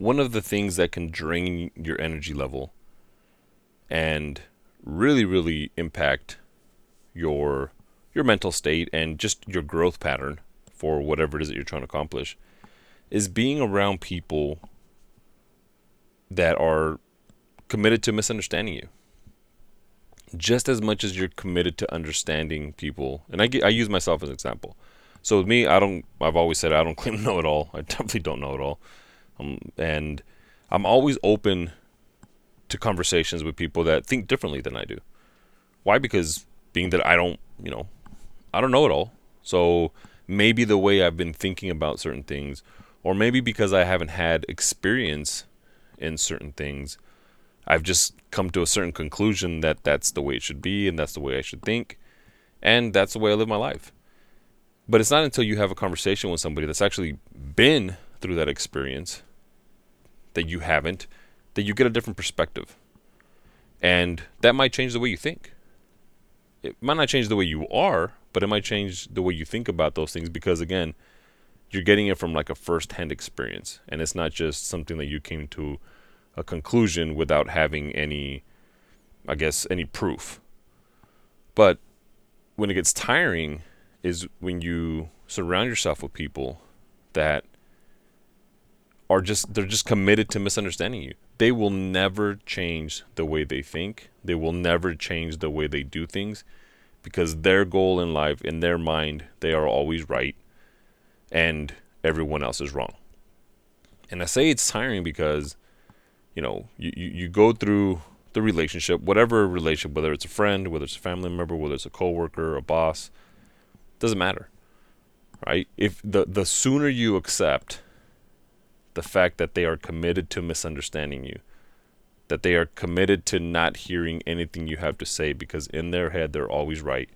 one of the things that can drain your energy level and really, really impact your your mental state and just your growth pattern for whatever it is that you're trying to accomplish is being around people that are committed to misunderstanding you. Just as much as you're committed to understanding people and I, I use myself as an example. So with me i don't i've always said i don't claim to know it all. I definitely don't know it all um, and i'm always open to conversations with people that think differently than i do why because being that i don't you know i don't know it all so maybe the way i've been thinking about certain things or maybe because i haven't had experience in certain things I've just come to a certain conclusion that that's the way it should be and that's the way I should think. And that's the way I live my life. But it's not until you have a conversation with somebody that's actually been through that experience that you haven't that you get a different perspective. And that might change the way you think. It might not change the way you are, but it might change the way you think about those things because again, you're getting it from like a first-hand experience and it's not just something that you came to a conclusion without having any, I guess, any proof. But when it gets tiring is when you surround yourself with people that are just they're just committed to misunderstanding you. They will never change the way they think. They will never change the way they do things because their goal in life in their mind they are always right and everyone else is wrong. And I say it's tiring because you know, you, you, you go through the relationship, whatever relationship, whether it's a friend, whether it's a family member, whether it's a coworker, a boss, doesn't matter. Right? If the the sooner you accept the fact that they are committed to misunderstanding you, that they are committed to not hearing anything you have to say because in their head they're always right,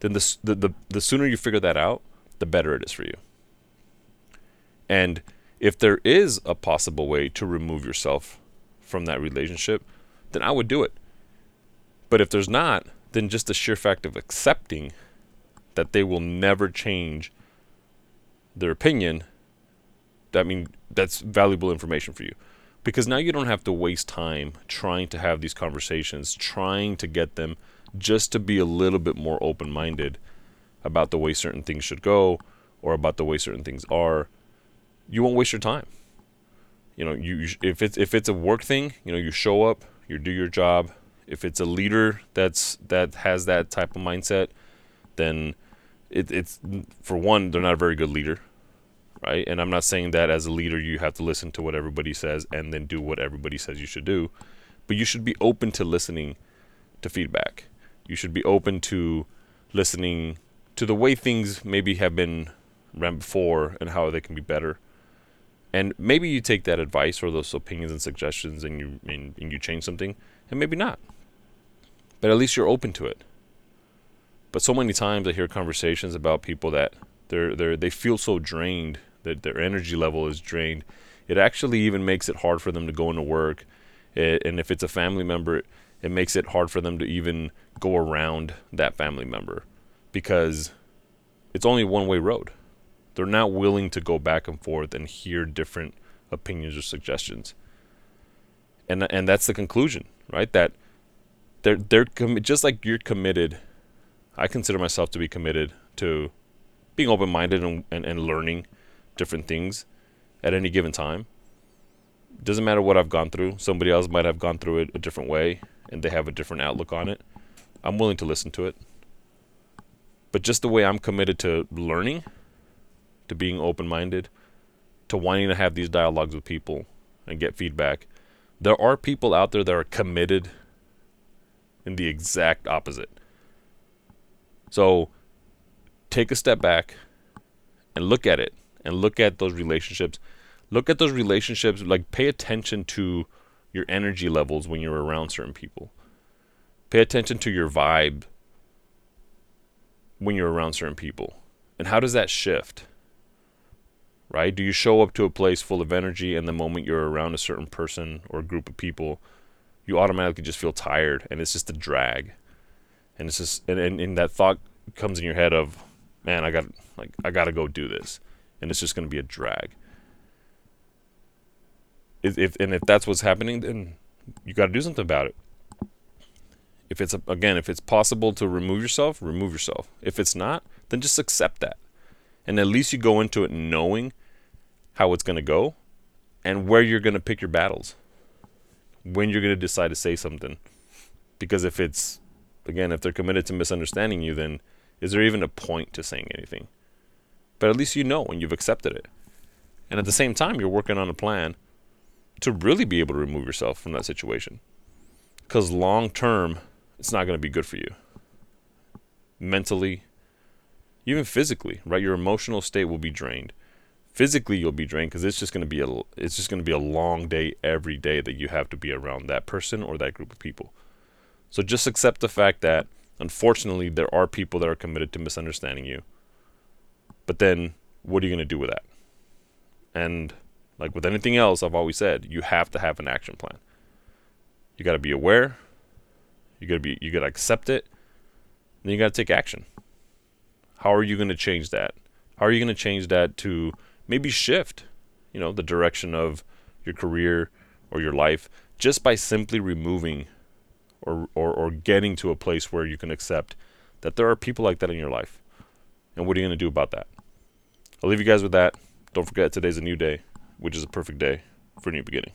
then the the the, the sooner you figure that out, the better it is for you. And if there is a possible way to remove yourself from that relationship, then I would do it. But if there's not, then just the sheer fact of accepting that they will never change their opinion, that mean that's valuable information for you. Because now you don't have to waste time trying to have these conversations, trying to get them just to be a little bit more open minded about the way certain things should go or about the way certain things are you won't waste your time. You know, you if it's if it's a work thing, you know, you show up, you do your job. If it's a leader that's that has that type of mindset, then it, it's for one, they're not a very good leader, right? And I'm not saying that as a leader you have to listen to what everybody says and then do what everybody says you should do, but you should be open to listening to feedback. You should be open to listening to the way things maybe have been ran before and how they can be better and maybe you take that advice or those opinions and suggestions and you and, and you change something, and maybe not. But at least you're open to it. But so many times I hear conversations about people that they're they they feel so drained that their energy level is drained. It actually even makes it hard for them to go into work. It, and if it's a family member, it makes it hard for them to even go around that family member because it's only one way road. They're not willing to go back and forth and hear different opinions or suggestions. And and that's the conclusion, right? That they're they're com- just like you're committed. I consider myself to be committed to being open minded and, and, and learning different things at any given time. Doesn't matter what I've gone through. Somebody else might have gone through it a different way and they have a different outlook on it. I'm willing to listen to it. But just the way I'm committed to learning to being open minded, to wanting to have these dialogues with people and get feedback. There are people out there that are committed in the exact opposite. So take a step back and look at it and look at those relationships. Look at those relationships, like pay attention to your energy levels when you're around certain people. Pay attention to your vibe when you're around certain people. And how does that shift? right? Do you show up to a place full of energy and the moment you're around a certain person or group of people, you automatically just feel tired and it's just a drag. And it's just and, and, and that thought comes in your head of, man, I got like I gotta go do this. And it's just gonna be a drag. if, if and if that's what's happening, then you got to do something about it. If it's again, if it's possible to remove yourself, remove yourself. If it's not, then just accept that, and at least you go into it knowing how it's going to go, and where you're going to pick your battles, when you're going to decide to say something, because if it's again, if they're committed to misunderstanding you, then is there even a point to saying anything? But at least you know and you've accepted it. And at the same time, you're working on a plan to really be able to remove yourself from that situation. Because long term, it's not going to be good for you. Mentally, even physically, right? Your emotional state will be drained. Physically, you'll be drained because it's just going to be a it's just going to be a long day every day that you have to be around that person or that group of people. So just accept the fact that unfortunately there are people that are committed to misunderstanding you. But then what are you going to do with that? And like with anything else, I've always said, you have to have an action plan. You got to be aware. You got to be you got to accept it. Then you got to take action. How are you going to change that? How are you going to change that to maybe shift, you know, the direction of your career or your life just by simply removing or, or, or getting to a place where you can accept that there are people like that in your life. And what are you going to do about that? I'll leave you guys with that. Don't forget today's a new day, which is a perfect day for a new beginning.